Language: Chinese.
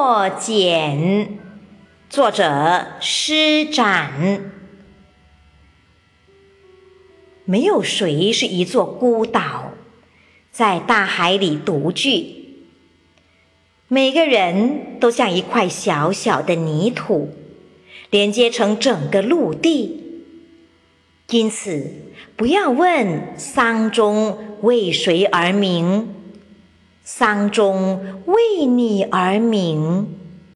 莫简。作者施展。没有谁是一座孤岛，在大海里独居。每个人都像一块小小的泥土，连接成整个陆地。因此，不要问丧钟为谁而鸣，丧钟为你而鸣。